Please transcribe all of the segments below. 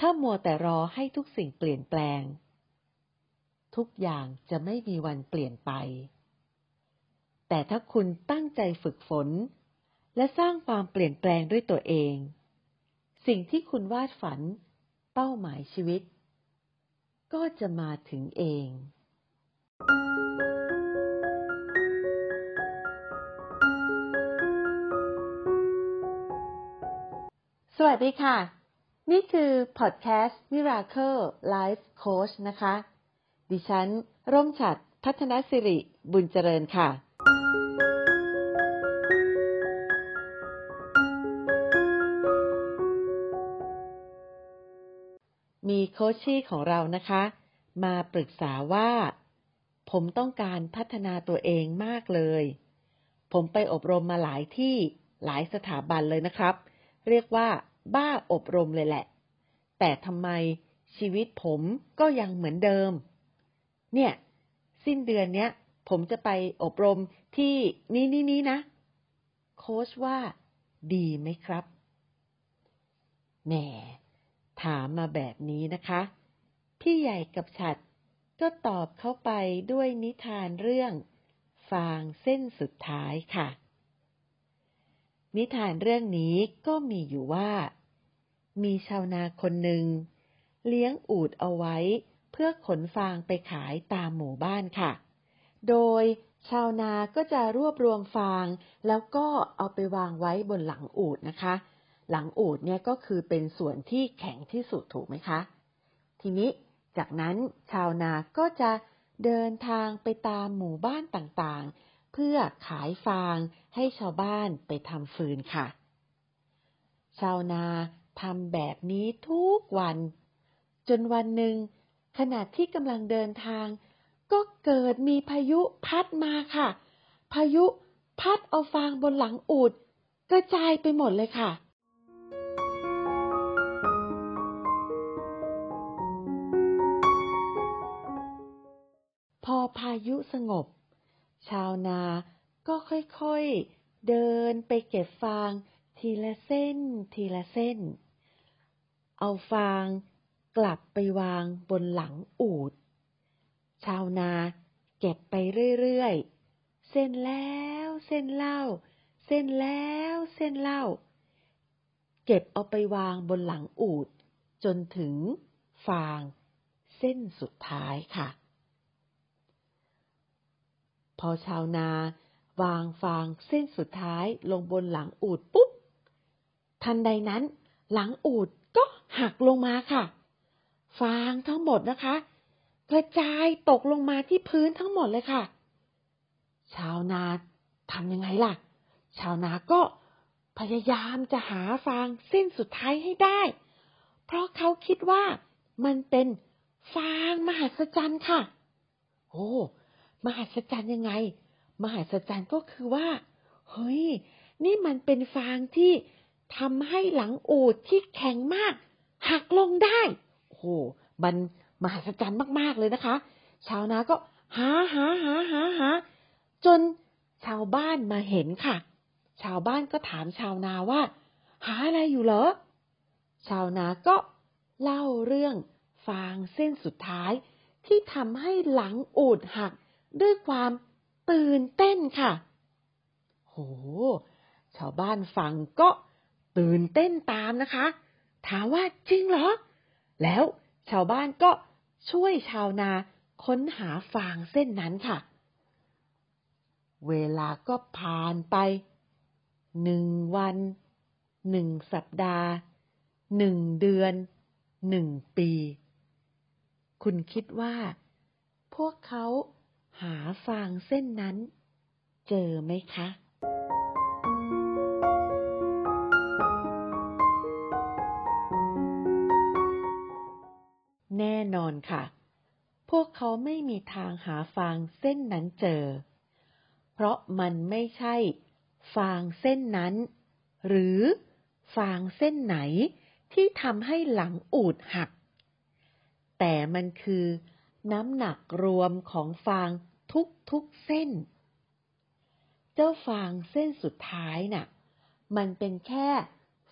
ถ้ามัวแต่รอให้ทุกสิ่งเปลี่ยนแปลง ทุกอย่างจะไม่มีวันเปลี่ยนไป แต่ถ้าคุณตั้งใจฝึกฝน และสร้างความเปลี่ยนแปลงด้วยตัวเอง สิ่งที่คุณวาดฝัน เป้าหมายชีวิต ก็จะมาถึงเองสวัสดีค่ะ นี่คือพอดแคสต์ Miracle Life Coach นะคะ ดิฉัน ร่มฉัดพัฒนสิริบุญเจริญค่ะ มีโคชชี่ของเรานะคะ มาปรึกษาว่า ผมต้องการพัฒนาตัวเองมากเลย ผมไปอบรมมาหลายที่หลายสถาบันเลยนะครับ เรียกว่า บ้าอบรมเลยแหละ แต่ทำไมชีวิตผมก็ยังเหมือนเดิม เนี่ย สิ้นเดือนเนี้ย ผมจะไปอบรมที่นี้นี้นี้นะ โค้ชว่า ดีไหมครับ แหม ถามมาแบบนี้นะคะ พี่ใหญ่กับฉัดก็ตอบเข้าไปด้วยนิทานเรื่อง ฟางเส้นสุดท้ายค่ะ นิทานเรื่องนี้ก็มีอยู่ว่า มีชาวนาคนหนึ่ง เลี้ยงอูดเอาไว้ เพื่อขนฟางไปขายตามหมู่บ้านค่ะ โดยชาวนาก็จะรวบรวมฟาง แล้วก็เอาไปวางไว้บนหลังอูดนะคะ หลังอูดเนี่ยก็คือเป็นส่วนที่แข็งที่สุดถูกไหมคะ ทีนี้จากนั้นชาวนาก็จะเดินทางไปตามหมู่บ้านต่างๆ เพื่อขายฟางให้ชาวบ้านไปทำฟืนค่ะ ชาวนา ทำแบบนี้ทุกวัน จนวันหนึ่ง ขณะที่กำลังเดินทาง ก็เกิดมีพายุพัดมาค่ะ พายุพัดเอาฟางบนหลังอูดกระจายไปหมดเลยค่ะพอพายุสงบ ชาวนาก็ค่อยๆ เดินไปเก็บฟางทีละเส้นทีละเส้น เอาฟางกลับไปวางบนหลังอูด ชาวนาเก็บไปเรื่อยๆ เส้นแล้วเส้นเล่า เส้นแล้วเส้นเล่า เก็บเอาไปวางบนหลังอูด จนถึงฟางเส้นสุดท้ายค่ะ พอชาวนาวางฟางเส้นสุดท้ายลงบนหลังอูดปุ๊บ ทันใดนั้น หลังอูดก็ หักลงมาค่ะ ฟางทั้งหมดนะคะ กระจายตกลงมาที่พื้นทั้งหมดเลยค่ะ ชาวนาทำยังไงล่ะ ชาวนาก็พยายามจะหาฟางเส้นสุดท้ายให้ได้ เพราะเขาคิดว่ามันเป็นฟางมหัศจรรย์ค่ะ โอ้ มหัศจรรย์ยังไง มหัศจรรย์ก็คือว่า เฮ้ย นี่มันเป็นฟางที่ทำให้หลังอูดที่แข็งมาก หักลงได้โอ้โหมันมหัศจรรย์มาก ๆ เลยนะคะ ชาวนาก็หาหาหาหาหาจนชาวบ้านมาเห็นค่ะ ชาวบ้านก็ถามชาวนาว่า หาอะไรอยู่เหรอ ชาวนาก็เล่าเรื่องฟางเส้นสุดท้ายที่ทำให้หลังอูดหักด้วยความตื่นเต้นค่ะ โห ชาวบ้านฟังก็ตื่นเต้นตามนะคะ ถามว่าจริงเหรอ แล้วชาวบ้านก็ช่วยชาวนาค้นหาฟางเส้นนั้นค่ะ เวลาก็ผ่านไปหนึ่งวันหนึ่งสัปดาห์หนึ่งเดือนหนึ่งปี คุณคิดว่า พวกเขาหาฟางเส้นนั้น เจอไหมคะ ค่ะ พวกเขาไม่มีทางหาฟางเส้นนั้นเจอ เพราะมันไม่ใช่ ฟางเส้นนั้น หรือฟางเส้นไหนที่ทำให้หลังอูดหัก แต่มันคือน้ำหนักรวมของฟางทุกๆเส้น เจ้าฟางเส้นสุดท้ายน่ะ มันเป็นแค่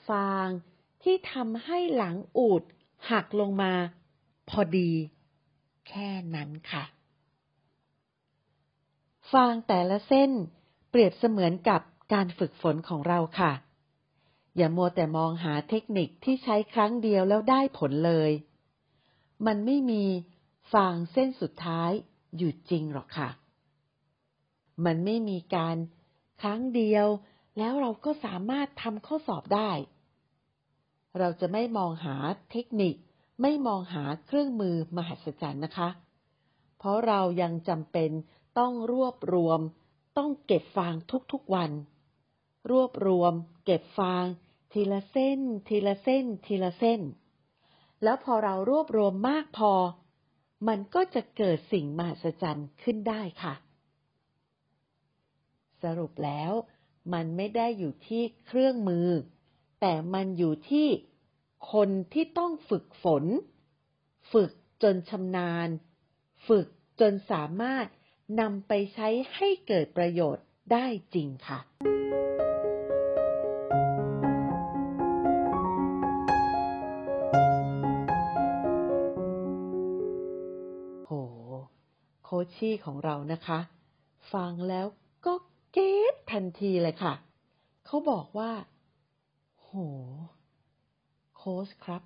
ฟางที่ทำให้หลังอูดหักลงมา พอดี แค่นั้นค่ะ ฟางแต่ละเส้นเปรียบเสมือนกับการฝึกฝนของเราค่ะ อย่ามัวแต่มองหาเทคนิคที่ใช้ครั้งเดียวแล้วได้ผลเลย มันไม่มีฟางเส้นสุดท้ายอยู่จริงหรอกค่ะ มันไม่มีการครั้งเดียวแล้วเราก็สามารถทำข้อสอบได้ เราจะไม่มองหาเทคนิค ไม่มองหาเครื่องมือมหัศจรรย์นะคะ เพราะเรายังจำเป็นต้องรวบรวม ต้องเก็บฟางทุกๆวัน รวบรวม เก็บฟาง ทีละเส้น ทีละเส้น ทีละเส้น แล้วพอเรารวบรวมมากพอ มันก็จะเกิดสิ่งมหัศจรรย์ขึ้นได้ค่ะ สรุปแล้ว มันไม่ได้อยู่ที่เครื่องมือ แต่มันอยู่ที่ คนที่ต้องฝึกฝน ฝึกจนชำนาญ ฝึกจนสามารถนำไปใช้ให้เกิดประโยชน์ได้จริงค่ะโหโคชชี่ของเรานะคะ ฟังแล้วก็เก็ตทันทีเลยค่ะ เขาบอกว่า โหโค้ชครับ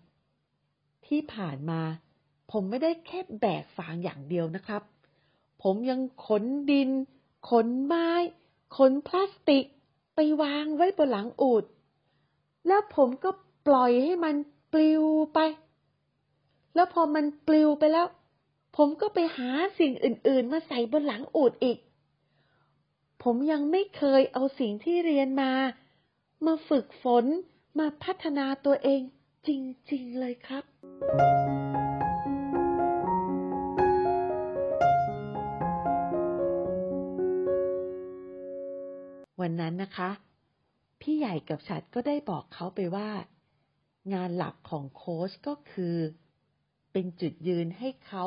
ที่ผ่านมา ผมไม่ได้แค่แบกฟางอย่างเดียวนะครับ ผมยังขนดิน ขนไม้ ขนพลาสติก ไปวางไว้บนหลังอูดแล้วผมก็ปล่อยให้มันปลิวไป แล้วพอมันปลิวไปแล้ว ผมก็ไปหาสิ่งอื่น ๆ มาใส่บนหลังอูดอีก ผมยังไม่เคยเอาสิ่งที่เรียนมา มาฝึกฝน มาพัฒนาตัวเอง จริง ๆ เลยครับ วันนั้นนะคะ พี่ใหญ่กับฉัดก็ได้บอกเขาไปว่า งานหลักของโค้ชก็คือ เป็นจุดยืนให้เขา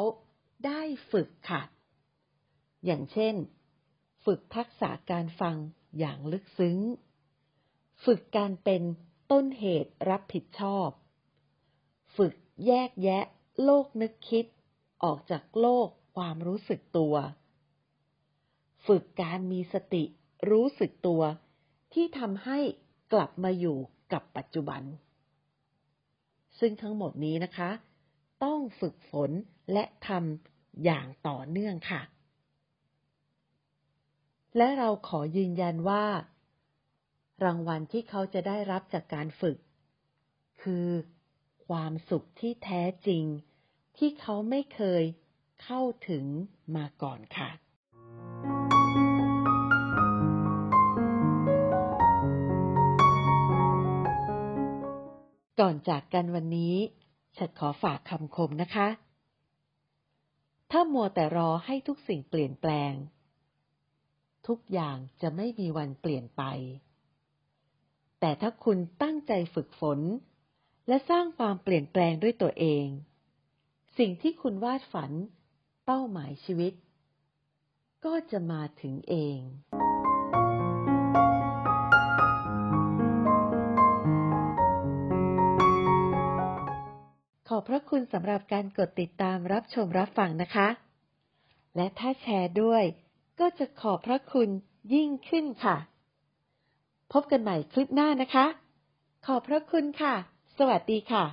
ได้ฝึกค่ะ อย่างเช่น ฝึกทักษะการฟังอย่างลึกซึ้ง ฝึกการเป็นต้นเหตุรับผิดชอบ ฝึกแยกแยะ โลกนึกคิด ออกจากโลกความรู้สึกตัว ฝึกการมีสติรู้สึกตัว ที่ทำให้กลับมาอยู่กับปัจจุบัน ซึ่งทั้งหมดนี้นะคะ ต้องฝึกฝนและทำอย่างต่อเนื่องค่ะ และเราขอยืนยันว่า รางวัลที่เขาจะได้รับจากการฝึก คือ ความสุขที่แท้จริง ที่เขาไม่เคยเข้าถึงมาก่อนค่ะก่อนจากกันวันนี้ฉันขอฝากคำคมนะคะ ถ้ามัวแต่รอให้ทุกสิ่งเปลี่ยนแปลง ทุกอย่างจะไม่มีวันเปลี่ยนไป แต่ถ้าคุณตั้งใจฝึกฝน และสร้างความเปลี่ยนแปลงด้วยตัวเอง สิ่งที่คุณวาดฝัน เป้าหมายชีวิต ก็จะมาถึงเองขอบพระคุณสำหรับการกดติดตามรับชมรับฟังนะคะ และถ้าแชร์ด้วย ก็จะขอบพระคุณยิ่งขึ้นค่ะ พบกันใหม่คลิปหน้านะคะ ขอบพระคุณค่ะ สวัสดีค่ะ